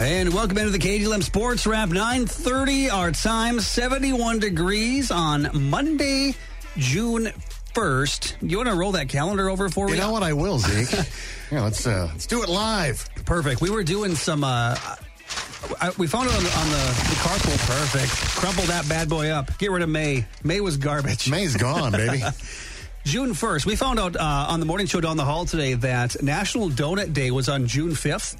And welcome into the KDLM Sports Wrap 930. Our time 71 degrees on Monday, June 1st. You want to roll that calendar over for me? You know what? I will, Zeke. yeah, let's uh, let's do it live. Perfect. We were doing some. Uh, I, we found it on the, on the, the carpool. Perfect. Crumple that bad boy up. Get rid of May. May was garbage. May's gone, baby. June 1st. We found out uh, on the morning show down the hall today that National Donut Day was on June 5th.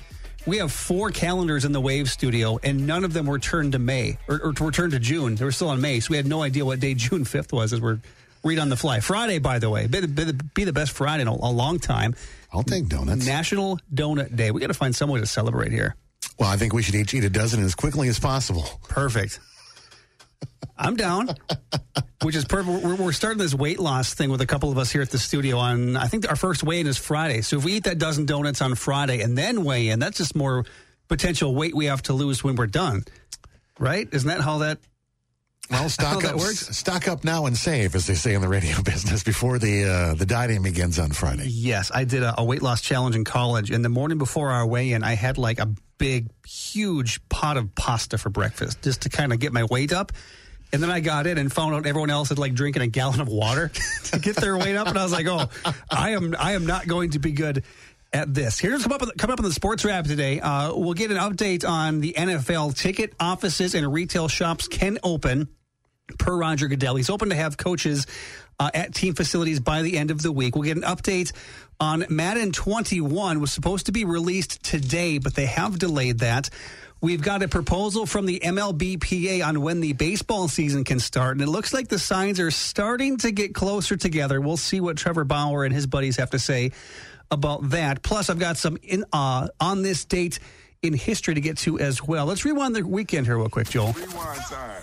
We have four calendars in the Wave studio, and none of them were turned to May or, or were turned to June. They were still on May, so we had no idea what day June 5th was as we're read on the fly. Friday, by the way, be the, be the, be the best Friday in a, a long time. I'll take donuts. National Donut Day. We got to find some way to celebrate here. Well, I think we should each eat a dozen as quickly as possible. Perfect. I'm down, which is perfect. We're, we're, starting this weight loss thing with a couple of us here at the studio on, I think our first weigh in is Friday. So if we eat that dozen donuts on Friday and then weigh in, that's just more potential weight we have to lose when we're done. Right? Isn't that how that well, stock up, stock up now and save, as they say in the radio business, before the uh, the dieting begins on Friday. Yes, I did a, a, weight loss challenge in college, and the morning before our weigh-in, I had like a big, huge pot of pasta for breakfast, just to kind of get my weight up. And then I got in and found out everyone else had like drinking a gallon of water to get their weight up, and I was like, "Oh, I am I am not going to be good." At this, here's come up come up in the sports wrap today. Uh, we'll get an update on the NFL ticket offices and retail shops can open per Roger Goodell. He's open to have coaches uh, at team facilities by the end of the week. We'll get an update on Madden 21 was supposed to be released today, but they have delayed that. We've got a proposal from the MLBPA on when the baseball season can start, and it looks like the signs are starting to get closer together. We'll see what Trevor Bauer and his buddies have to say about that. Plus, I've got some in, uh, on this date in history to get to as well. Let's rewind the weekend here real quick, Joel. Rewind time.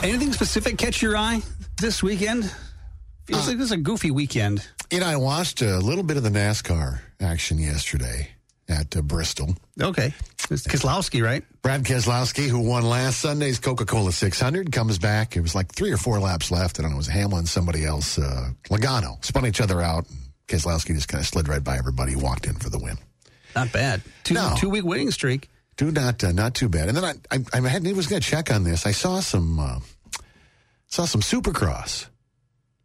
Anything specific catch your eye this weekend? Feels uh, like this is a goofy weekend. You know, I watched a little bit of the NASCAR action yesterday at uh, Bristol. Okay. It's Keselowski, right? Brad Keselowski, who won last Sunday's Coca Cola 600, comes back. It was like three or four laps left. I don't know, it was Hamlin, somebody else. Uh, Logano spun each other out. Keselowski just kind of slid right by everybody, walked in for the win. Not bad. Two, no. two week winning streak. Do not uh, not too bad. And then I I, I had, was going to check on this. I saw some uh, saw some Supercross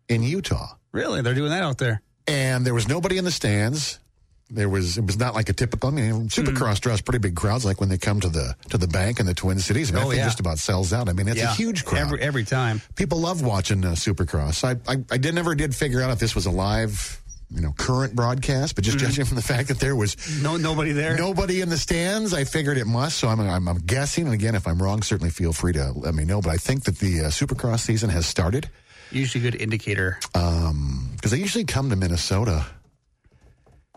in Utah. Really, they're doing that out there. And there was nobody in the stands. There was it was not like a typical. I mean, Supercross mm. draws pretty big crowds. Like when they come to the to the bank in the Twin Cities. I, mean, oh, yeah. just about sells out. I mean, it's yeah. a huge crowd every every time. People love watching uh, Supercross. I, I I did never did figure out if this was a live you know current broadcast, but just mm-hmm. judging from the fact that there was no nobody there, nobody in the stands, I figured it must. So I'm, I'm, I'm guessing. And again, if I'm wrong, certainly feel free to let me know. But I think that the uh, Supercross season has started. Usually, good indicator. Because um, they usually come to Minnesota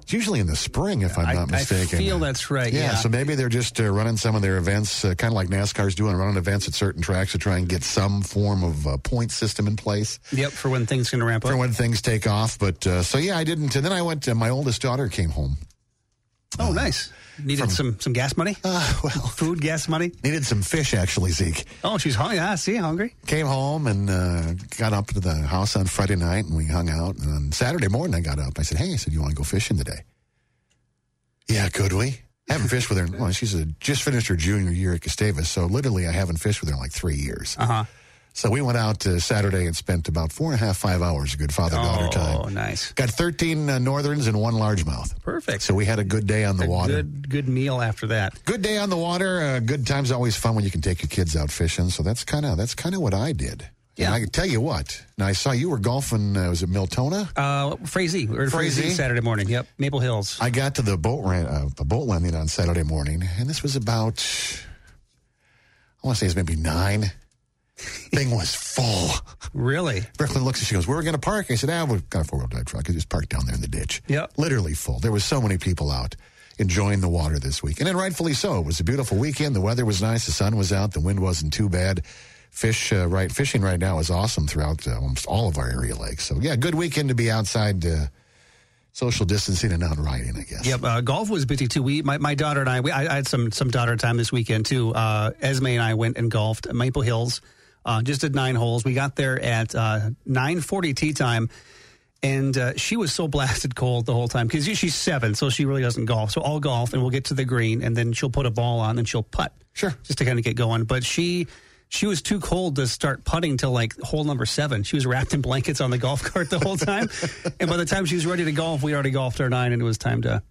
it's usually in the spring, if I'm not mistaken. I feel that's right. Yeah, yeah. so maybe they're just uh, running some of their events, uh, kind of like NASCAR's doing, running events at certain tracks to try and get some form of uh, point system in place. Yep, for when things can ramp up. For when things take off. But uh, so yeah, I didn't. And then I went. my oldest daughter came home. Oh, nice. Needed from, some some gas money. Uh, well, food, gas money. Needed some fish, actually, Zeke. Oh, she's hungry. Yeah, see, hungry. Came home and uh, got up to the house on Friday night, and we hung out. And on Saturday morning, I got up. I said, "Hey," I said, "You want to go fishing today?" Yeah, could we? I haven't fished with her. Well, she's a, just finished her junior year at Gustavus, so literally I haven't fished with her in like three years. Uh huh. So we went out uh, Saturday and spent about four and a half, five hours of good father daughter oh, time. Oh, nice. Got 13 uh, northerns and one largemouth. Perfect. So we had a good day on the a water. Good, good meal after that. Good day on the water. Uh, good times always fun when you can take your kids out fishing. So that's kind of that's kind of what I did. Yeah. And I can tell you what. Now I saw you were golfing. Uh, was it Miltona? Uh, Frazee. We Frazee Saturday morning. Yep, Maple Hills. I got to the boat ran, uh, the boat landing on Saturday morning, and this was about. I want to say it's maybe nine. Thing was full. Really? Brooklyn looks and she goes, "Where are we going to park?" I said, "Ah, we've got a four wheel drive truck. I just parked down there in the ditch." Yep. Literally full. There was so many people out enjoying the water this week, and then rightfully so. It was a beautiful weekend. The weather was nice. The sun was out. The wind wasn't too bad fish uh, right fishing right now is awesome throughout uh, almost all of our area lakes. So yeah, good weekend to be outside. Uh, social distancing and not riding, I guess. Yep, uh, golf was busy too. We, my, my daughter and I, we, I, I had some some daughter time this weekend too. Uh, Esme and I went and golfed at Maple Hills. Uh, just did nine holes. We got there at uh, nine forty tee time, And uh, she was so blasted cold the whole time because she's seven, so she really doesn't golf. So I'll golf and we'll get to the green, and then she'll put a ball on and she'll putt. Sure. Just to kind of get going. But she she was too cold to start putting till like hole number seven. She was wrapped in blankets on the golf cart the whole time. and by the time she was ready to golf, we already golfed our nine, and it was time to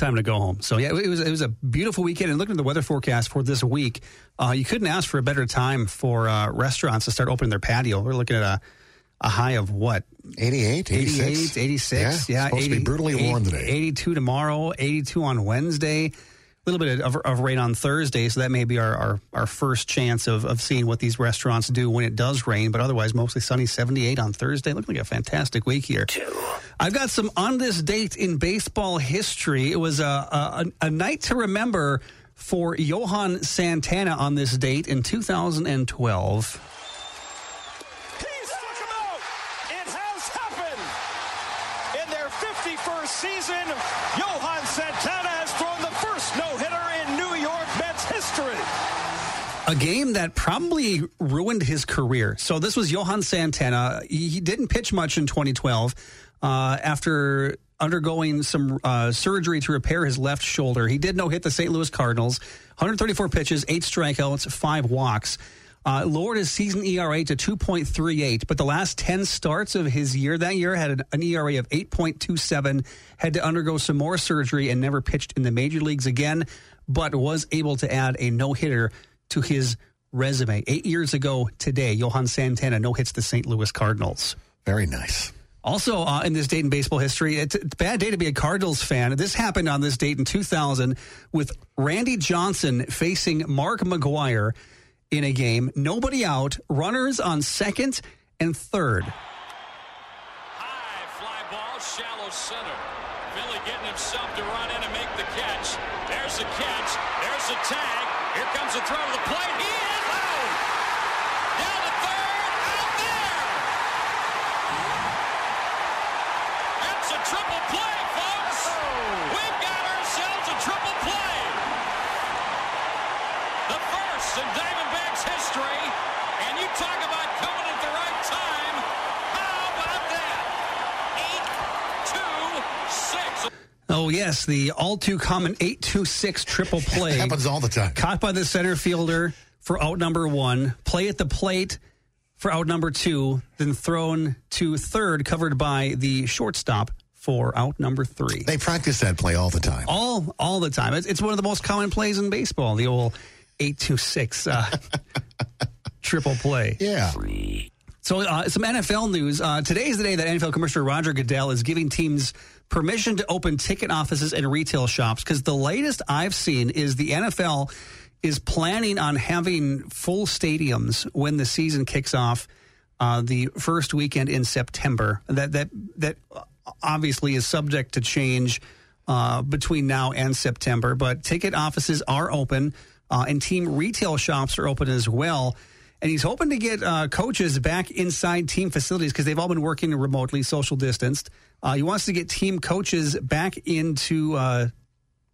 time to go home. So yeah, it was it was a beautiful weekend. And looking at the weather forecast for this week, uh, you couldn't ask for a better time for uh, restaurants to start opening their patio. We're looking at a a high of what 88, 86. 88, 86. Yeah, Yeah, supposed to be brutally warm today. 82 tomorrow, 82 on Wednesday. A little bit of, of rain on Thursday, so that may be our, our, our first chance of, of seeing what these restaurants do when it does rain. But otherwise, mostly sunny, 78 on Thursday. Looking like a fantastic week here. I've got some on this date in baseball history. It was a, a, a night to remember for Johan Santana on this date in 2012. He struck him out. It has happened. In their 51st season, Johan Santana has thrown the first no-hitter in New York Mets history. a game that probably ruined his career. So this was Johan Santana. He didn't pitch much in 2012 uh, after undergoing some uh, surgery to repair his left shoulder. He did no hit the St. Louis Cardinals, 134 pitches, eight strikeouts, five walks. Uh, lowered his season ERA to 2.38, but the last 10 starts of his year that year had an, an ERA of 8.27, had to undergo some more surgery and never pitched in the major leagues again, but was able to add a no hitter to his resume. Eight years ago today, Johan Santana no hits the St. Louis Cardinals. Very nice. Also, uh, in this date in baseball history, it's a bad day to be a Cardinals fan. This happened on this date in 2000 with Randy Johnson facing Mark McGwire in a game. Nobody out, runners on second and third. High fly ball, shallow center. Finley getting himself to run in and make the catch. There's the catch. There's the tag. Here comes the throw to the plate. He is out. Down to third. Out there. That's a triple play, folks. We've got ourselves a triple play. The first in Diamondbacks history. And you talk about coming at the right time. How about that? Eight, two, six. Oh, yes, the all too common 826 triple play. Happens all the time. Caught by the center fielder for out number one, play at the plate for out number two, then thrown to third, covered by the shortstop for out number three. They practice that play all the time. all all the time. It's, it's one of the most common plays in baseball. The old eight two six uh, triple play. Yeah. So, uh, some NFL news. Uh, today is the day that NFL Commissioner Roger Goodell is giving teams permission to open ticket offices and retail shops. Because the latest I've seen is the NFL is planning on having full stadiums when the season kicks off uh, the first weekend in September. That that that obviously is subject to change uh, between now and September. But ticket offices are open, uh, and team retail shops are open as well. And he's hoping to get uh, coaches back inside team facilities because they've all been working remotely, social distanced. Uh, he wants to get team coaches back into uh,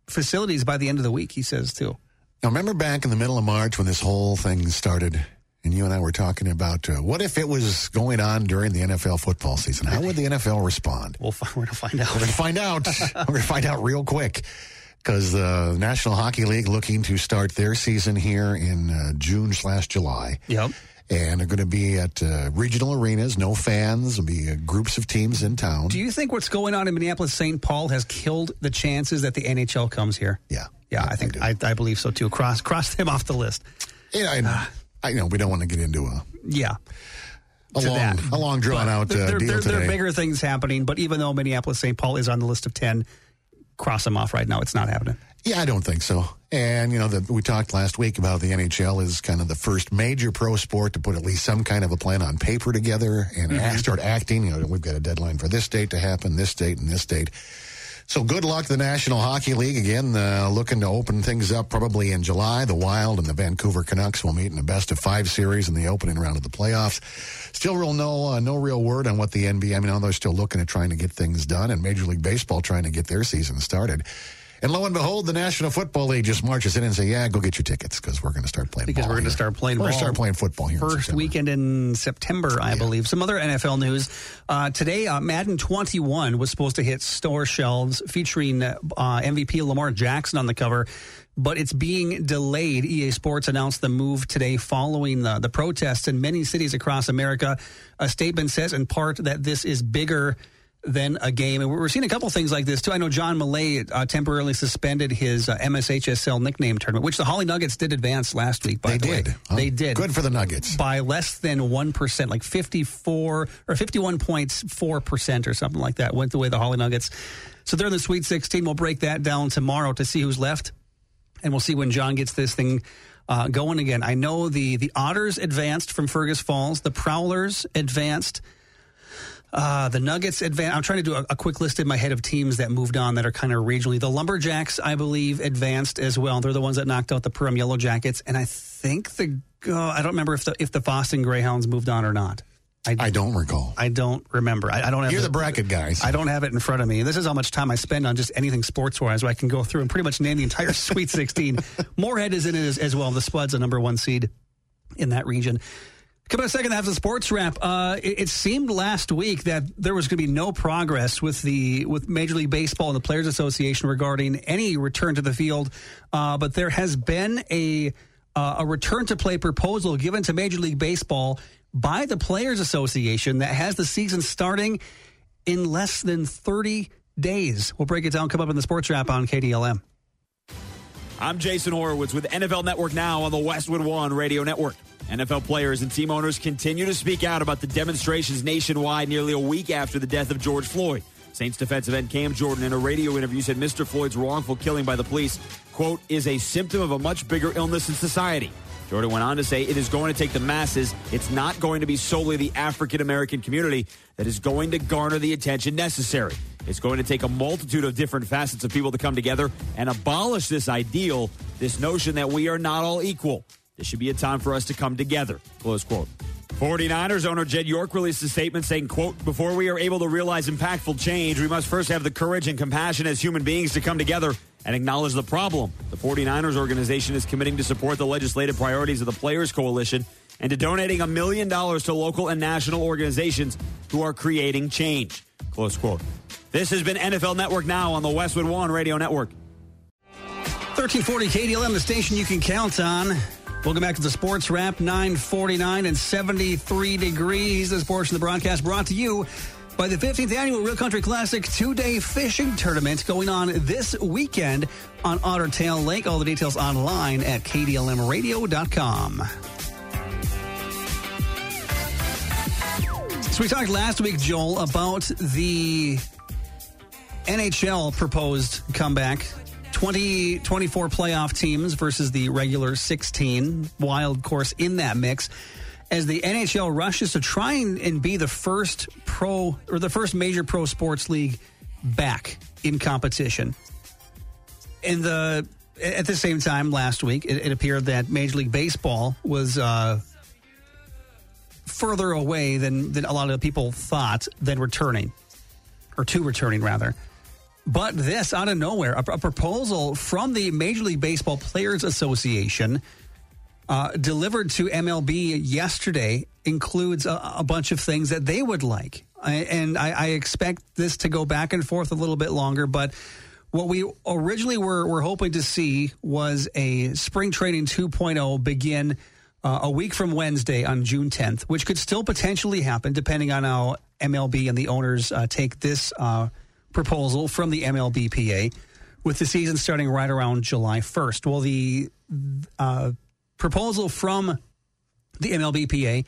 facilities by the end of the week. He says too. Now, remember back in the middle of March when this whole thing started, and you and I were talking about uh, what if it was going on during the NFL football season? How would the NFL respond? We'll fi- we're going to find out. We're going to find out. We're going to find out real quick because the National Hockey League looking to start their season here in uh, June slash July. Yep. And they're going to be at uh, regional arenas, no fans. There'll be uh, groups of teams in town. Do you think what's going on in Minneapolis St. Paul has killed the chances that the NHL comes here? yeah. Yeah, I think do. I, I believe so too. Cross cross them off the list. Yeah, I, I know we don't want to get into a, Yeah. a long, that. a long drawn But out uh, there, deal there, today. there are bigger things happening, but even though Minneapolis St. Paul is on the list of 10, cross them off right now. It's not happening. Yeah, I don't think so. And, you know, the, we talked last week about the NHL is kind of the first major pro sport to put at least some kind of a plan on paper together and Mm-hmm. start acting. You know, we've got a deadline for this date to happen, this date, and this date. So good luck to the National Hockey League. Again, uh, looking to open things up probably in July. The Wild and the Vancouver Canucks will meet in a best of five series in the opening round of the playoffs. Still real no, uh, no real word on what the NBA, I mean, although they're still looking at trying to get things done and Major League Baseball trying to get their season started. And lo and behold, the National Football League just marches in and say, "Yeah, go get your tickets because we're going to start playing." Because we're going to start playing We're going to start playing football here. First September. weekend in September, I believe. Some other NFL news. Uh, today, uh, Madden 21 was supposed to hit store shelves featuring uh, MVP Lamar Jackson on the cover, but it's being delayed. EA Sports announced the move today following the, the protests in many cities across America. A statement says, in part, that this is bigger than a game. And we're seeing a couple things like this, too. I know John Millay uh, temporarily suspended his uh, MSHSL nickname tournament, which the Hawley Nuggets did advance last week, by They the way. did. Huh? They did. Good for the Nuggets. By less than 1%, like 54 or 51.4% or something like that, went the way the Hawley Nuggets. So they're in the Sweet 16. We'll break that down tomorrow to see who's left. And we'll see when John gets this thing uh, going again. I know the, the Otters advanced from Fergus Falls, the Prowlers advanced. Uh, the Nuggets advanced. I'm trying to do a, a, quick list in my head of teams that moved on that are kind of regionally. The Lumberjacks, I believe, advanced as well. They're the ones that knocked out the Perham Yellow Jackets, and I think the uh, I don't remember if the if the Fosston Greyhounds moved on or not. I, I don't recall. I don't remember. I, I don't have. You're the, the bracket guys. I don't have it in front of me. This is how much time I spend on just anything sports wise, where I can go through and pretty much name the entire Sweet 16. Moorhead is in it as, as well. The Spuds, a number one seed in that region. Coming up second half of the sports wrap, uh, it, it, seemed last week that there was going to be no progress with the with Major League Baseball and the Players Association regarding any return to the field, uh, but there has been a uh, a return to play proposal given to Major League Baseball by the Players Association that has the season starting in less than 30 days. We'll break it down. Come up in the sports wrap on KDLM. I'm Jason Horowitz with NFL Network Now on the Westwood One Radio Network. NFL players and team owners continue to speak out about the demonstrations nationwide nearly a week after the death of George Floyd. Saints defensive end Cam Jordan in a radio interview said Mr. Floyd's wrongful killing by the police, quote, is a symptom of a much bigger illness in society. Jordan went on to say it is going to take the masses. It's not going to be solely the African American community that is going to garner the attention necessary. It's going to take a multitude of different facets of people to come together and abolish this ideal, this notion that we are not all equal. This should be a time for us to come together. Close quote. 49ers owner Jed York released a statement saying, quote, before we are able to realize impactful change, we must first have the courage and compassion as human beings to come together and acknowledge the problem. The 49ers organization is committing to support the legislative priorities of the Players Coalition and to donating a million dollars to local and national organizations who are creating change. Close quote. This has been NFL Network Now on the Westwood One Radio Network. 1340 KDLM, the station you can count on. Welcome back to the Sports Wrap, 949 and 73 degrees. This portion of the broadcast brought to you by the 15th Annual Real Country Classic two-day fishing tournament going on this weekend on Otter Tail Lake. All the details online at kdlmradio.com. So we talked last week, Joel, about the NHL proposed comeback 20, 24 playoff teams versus the regular 16. Wild course in that mix. As the NHL rushes to try and, and be the first pro or the first major pro sports league back in competition. And the at the same time last week, it, it appeared that Major League Baseball was uh, further away than, than a lot of people thought than returning, or to returning rather. But this, out of nowhere, a, a proposal from the Major League Baseball Players Association uh, delivered to MLB yesterday includes a, a, bunch of things that they would like. I, and I, I, expect this to go back and forth a little bit longer. But what we originally were, were hoping to see was a spring training 2.0 begin uh, a week from Wednesday on June 10th, which could still potentially happen depending on how MLB and the owners uh, take this uh, proposal from the MLBPA, with the season starting right around July 1st. Well, the uh, proposal from the MLBPA,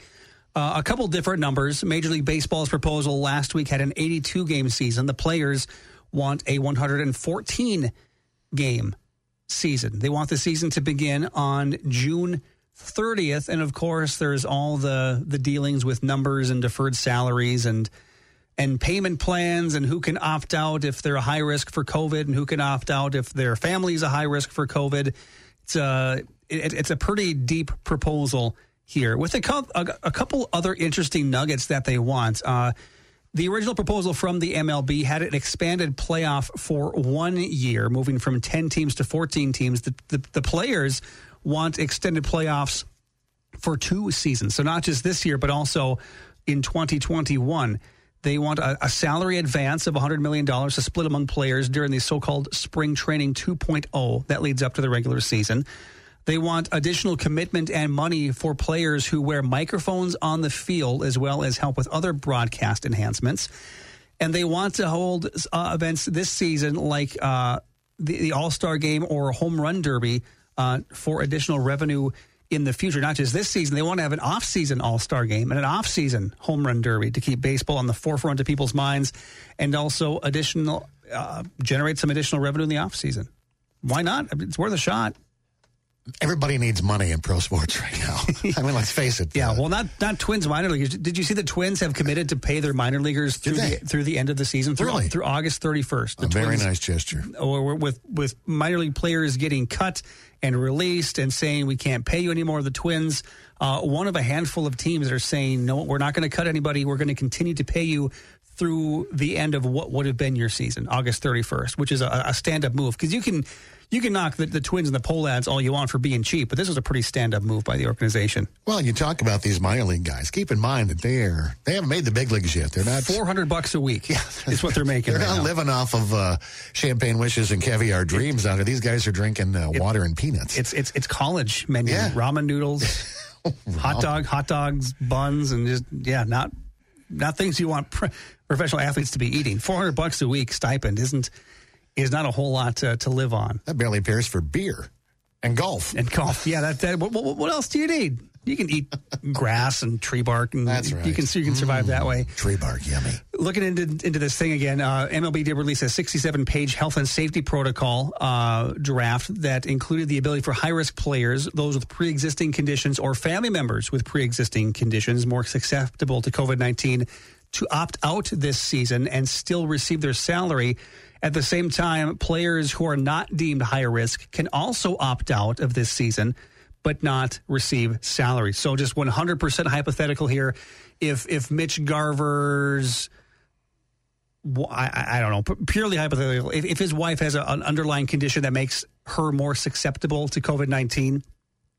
uh, a couple different numbers. Major League Baseball's proposal last week had an 82 game season. The players want a 114 game season. They want the season to begin on June 30th, and of course, there's all the the dealings with numbers and deferred salaries and and payment plans and who can opt out if they're a high risk for COVID and who can opt out if their family is a high risk for COVID. It's a it, it's a pretty deep proposal here with a, co- a, a couple other interesting nuggets that they want. Uh, The original proposal from the MLB had an expanded playoff for one year, moving from 10 teams to 14 teams. The, the, the players want extended playoffs for two seasons. So not just this year, but also in 2021. They want a, a salary advance of $100 million to split among players during the so called spring training 2.0 that leads up to the regular season. They want additional commitment and money for players who wear microphones on the field, as well as help with other broadcast enhancements. And they want to hold uh, events this season like uh, the, the All Star game or Home Run Derby uh, for additional revenue in the future. Not just this season, they want to have an off season All Star game and an off season Home Run Derby to keep baseball on the forefront of people's minds and also additional uh, generate some additional revenue in the off season. Why not? It's worth a shot. Everybody needs money in pro sports right now. I mean, let's face it. Yeah, uh, well, not not Twins minor leaguers. Did you see the Twins have committed to pay their minor leaguers through the through the end of the season through, Really? through August thirty first? a very nice gesture. Or with with minor league players getting cut and released and saying we can't pay you anymore. The Twins, uh, one of a handful of teams are saying no, we're not going to cut anybody. We're going to continue to pay you through the end of what would have been your season, August thirty first, which is a, a stand up move because you can. You can knock the, the Twins and the Pohlads all you want for being cheap, but this was a pretty stand-up move by the organization. Well, you talk about these minor league guys. Keep in mind that they're they haven't made the big leagues yet. They're not Four hundred bucks a week Yeah, is what they're making. They're right not now. living off of uh, champagne wishes and caviar dreams out there. These guys are drinking uh, water and peanuts. It's it's it's college menu. Yeah. Ramen noodles, hot dog, hot dogs, buns, and just yeah, not not things you want pro- professional athletes to be eating. Four hundred bucks a week stipend isn't is not a whole lot to, to live on. that barely pays for beer and golf. And golf, yeah. That, that what, what, else do you need? You can eat grass and tree bark, and That's you can you can survive that way. Tree bark, yummy. looking into into this thing again, uh, MLB did release a 67 page health and safety protocol uh, draft that included the ability for high risk players, those with pre existing conditions, or family members with pre existing conditions more susceptible to COVID 19 to opt out this season and still receive their salary. At the same time, players who are not deemed high risk can also opt out of this season but not receive salary. So just 100% hypothetical here. If if Mitch Garver's I, I- don't know, purely hypothetical. If, if his wife has a, an underlying condition that makes her more susceptible to COVID 19,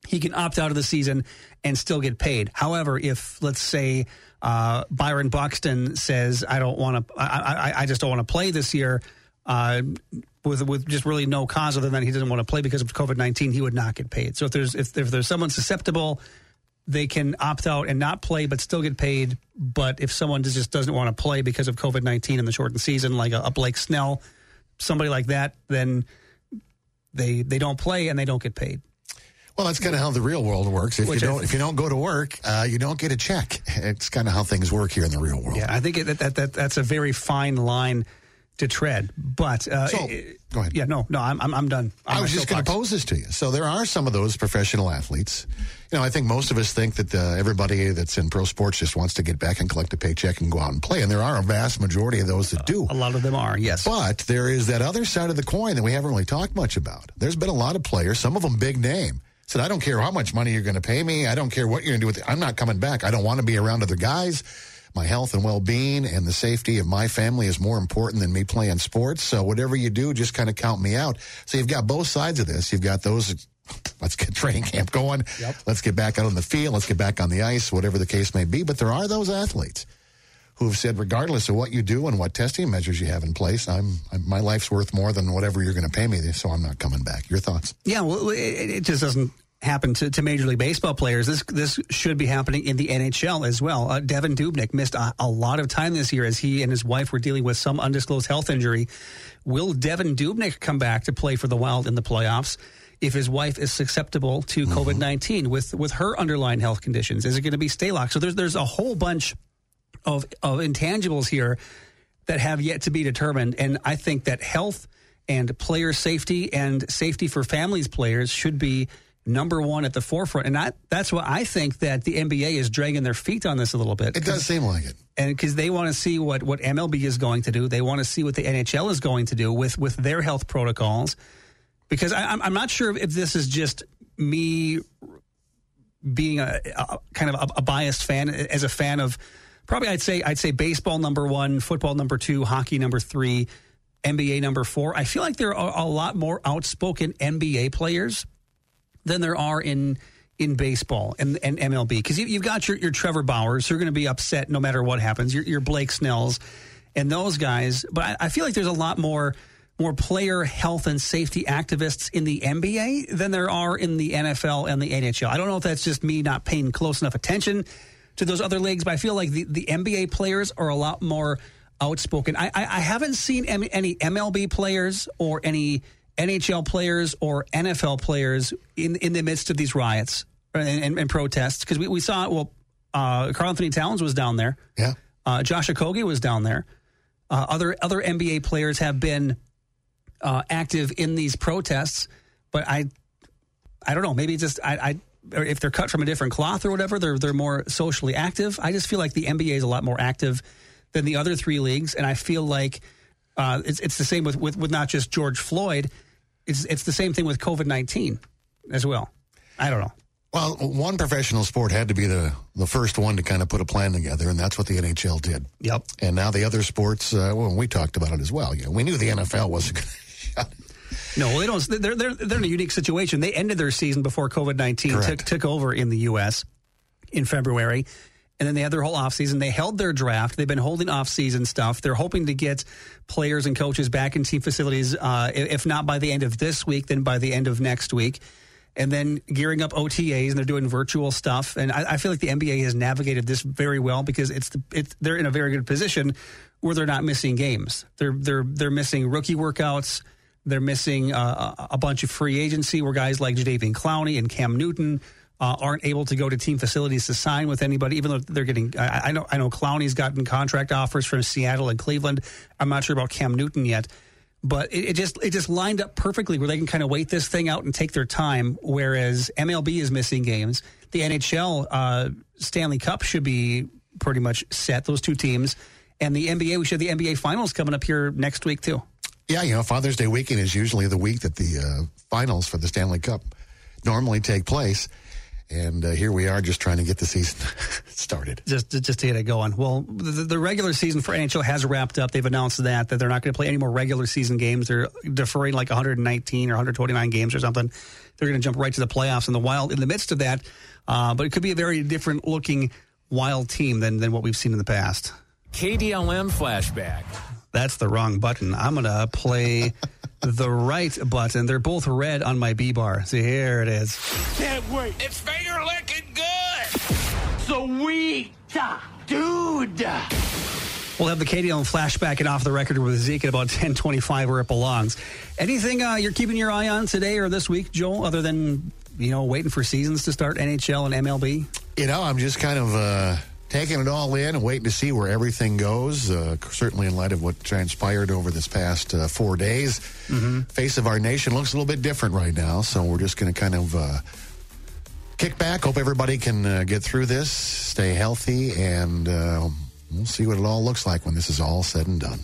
he can opt out of the season and still get paid. However, if let's say uh, Byron Buxton says, "I don't want to, I, I, I just don't want to play this year," uh, with with just really no cause other than he doesn't want to play because of COVID nineteen, he would not get paid. So if there's if, if there's someone susceptible, they can opt out and not play, but still get paid. But if someone just doesn't want to play because of COVID nineteen in the shortened season, like a, a Blake Snell, somebody like that, then they they don't play and they don't get paid. Well, that's kind of how the real world works. If Which you don't, if you don't go to work, uh, you don't get a check. It's kind of how things work here in the real world. Yeah, I think it, that, that, that that's a very fine line to tread. But uh, So, go ahead. Yeah, no, no, I'm I'm, I'm done. on I was just going to pose this to you. So there are some of those professional athletes. You know, I think most of us think that uh, everybody that's in pro sports just wants to get back and collect a paycheck and go out and play, and there are a vast majority of those that do. A lot of them are yes. But there is that other side of the coin that we haven't really talked much about. There's been a lot of players, some of them big name, said, I don't care how much money you're going to pay me. I don't care what you're going to do with it. I'm not coming back. I don't want to be around other guys. My health and well being and the safety of my family is more important than me playing sports. So whatever you do, just kind of count me out. So you've got both sides of this. You've got those. Let's get training camp going. Let's get back out on the field. Let's get back on the ice, whatever the case may be. But there are those athletes who have said, regardless of what you do and what testing measures you have in place, I'm, I'm my life's worth more than whatever you're going to pay me, so I'm not coming back. Your thoughts? Yeah, well, it, it just doesn't happen to, to Major League Baseball players. This this should be happening in the NHL as well. Uh, Devan Dubnyk missed a, a lot of time this year as he and his wife were dealing with some undisclosed health injury. Will Devan Dubnyk come back to play for the Wild in the playoffs? If his wife is susceptible to COVID nineteen with with her underlying health conditions, is it going to be Stalock? So there's there's a whole bunch of of intangibles here that have yet to be determined. And I think that health and player safety and safety for families players should be number one at the forefront. And I, that's why I think that the NBA is dragging their feet on this a little bit. It does seem like it. And because they want to see what, what MLB is going to do, they want to see what the NHL is going to do with, with their health protocols. Because I, I'm, I'm not sure if this is just me being a, a kind of a, a biased fan as a fan of Probably, I'd say I'd say baseball number one, football number two, hockey number three, NBA number four. I feel like there are a lot more outspoken NBA players than there are in in baseball and, and MLB because you, have got your, your Trevor Bauers who are going to be upset no matter what happens. Your, your Blake Snells and those guys, but I, I feel like there's a lot more more player health and safety activists in the NBA than there are in the NFL and the NHL. I don't know if that's just me not paying close enough attention to those other leagues, but I feel like the, the NBA players are a lot more outspoken. I, I, I haven't seen any MLB players or any NHL players or NFL players in in the midst of these riots and, and, and protests because we, we saw well, uh, Karl-Anthony Towns was down there. Yeah, uh, Josh Okogie was down there. Uh, other other NBA players have been uh, active in these protests, but I I don't know. Maybe just I, I if they're cut from a different cloth or whatever, they're they're more socially active. I just feel like the NBA is a lot more active than the other three leagues, and I feel like uh, it's it's the same with, with with not just George Floyd. It's it's the same thing with COVID nineteen as well. I don't know. Well, one professional sport had to be the, the first one to kind of put a plan together, and that's what the NHL did. Yep. And now the other sports, uh, well, we talked about it as well. You know, we knew the NFL wasn't going to shut no, they don't. They're, they're, they're in a unique situation. They ended their season before COVID 19 took, took over in the U.S. in February. And then they had their whole offseason. They held their draft. They've been holding off-season stuff. They're hoping to get players and coaches back in team facilities, uh, if not by the end of this week, then by the end of next week. And then gearing up OTAs, and they're doing virtual stuff. And I, I feel like the NBA has navigated this very well because it's, the, it's they're in a very good position where they're not missing games. They're they're they're missing rookie workouts. They're missing uh, a bunch of free agency where guys like Jadeveon Clowney and Cam Newton uh, aren't able to go to team facilities to sign with anybody, even though they're getting. I, I, know I know Clowney's gotten contract offers from Seattle and Cleveland. I'm not sure about Cam Newton yet, but it, it just it just lined up perfectly where they can kind of wait this thing out and take their time. Whereas MLB is missing games. The NHL uh, Stanley Cup should be pretty much set. Those two teams. And the NBA, we should have the NBA Finals coming up here next week too. Yeah, you know, Father's Day weekend is usually the week that the uh, finals for the Stanley Cup normally take place. And uh, here we are just trying to get the season started. Just, just to get it going. Well, the, the, regular season for NHL has wrapped up. They've announced that, that they're not going to play any more regular season games. They're deferring like 119 or 129 games or something. They're going to jump right to the playoffs in the wild in the midst of that. Uh, but it could be a very different looking wild team than, than what we've seen in the past. KDLM flashback. That's the wrong button. I'm going to play the right button. They're both red on my B bar. See, here it is. Can't wait. It's finger licking good. Sweet. Dude. We'll have the KDLM flashback and off the record with Zeke at about 1025 where it belongs. Anything uh, you're keeping your eye on today or this week, Joel, other than, you know, waiting for seasons to start NHL and MLB? You know, I'm just kind of... Uh taking it all in and waiting to see where everything goes. Uh, certainly, in light of what transpired over this past uh, four days, mm-hmm. face of our nation looks a little bit different right now. So we're just going to kind of uh, kick back. Hope everybody can uh, get through this, stay healthy, and uh, we'll see what it all looks like when this is all said and done.